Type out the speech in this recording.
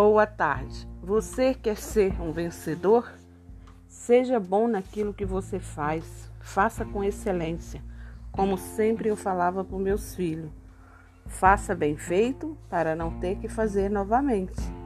Boa tarde. Você quer ser um vencedor? Seja bom naquilo que você faz. Faça com excelência, como sempre eu falava para meus filhos. Faça bem feito para não ter que fazer novamente.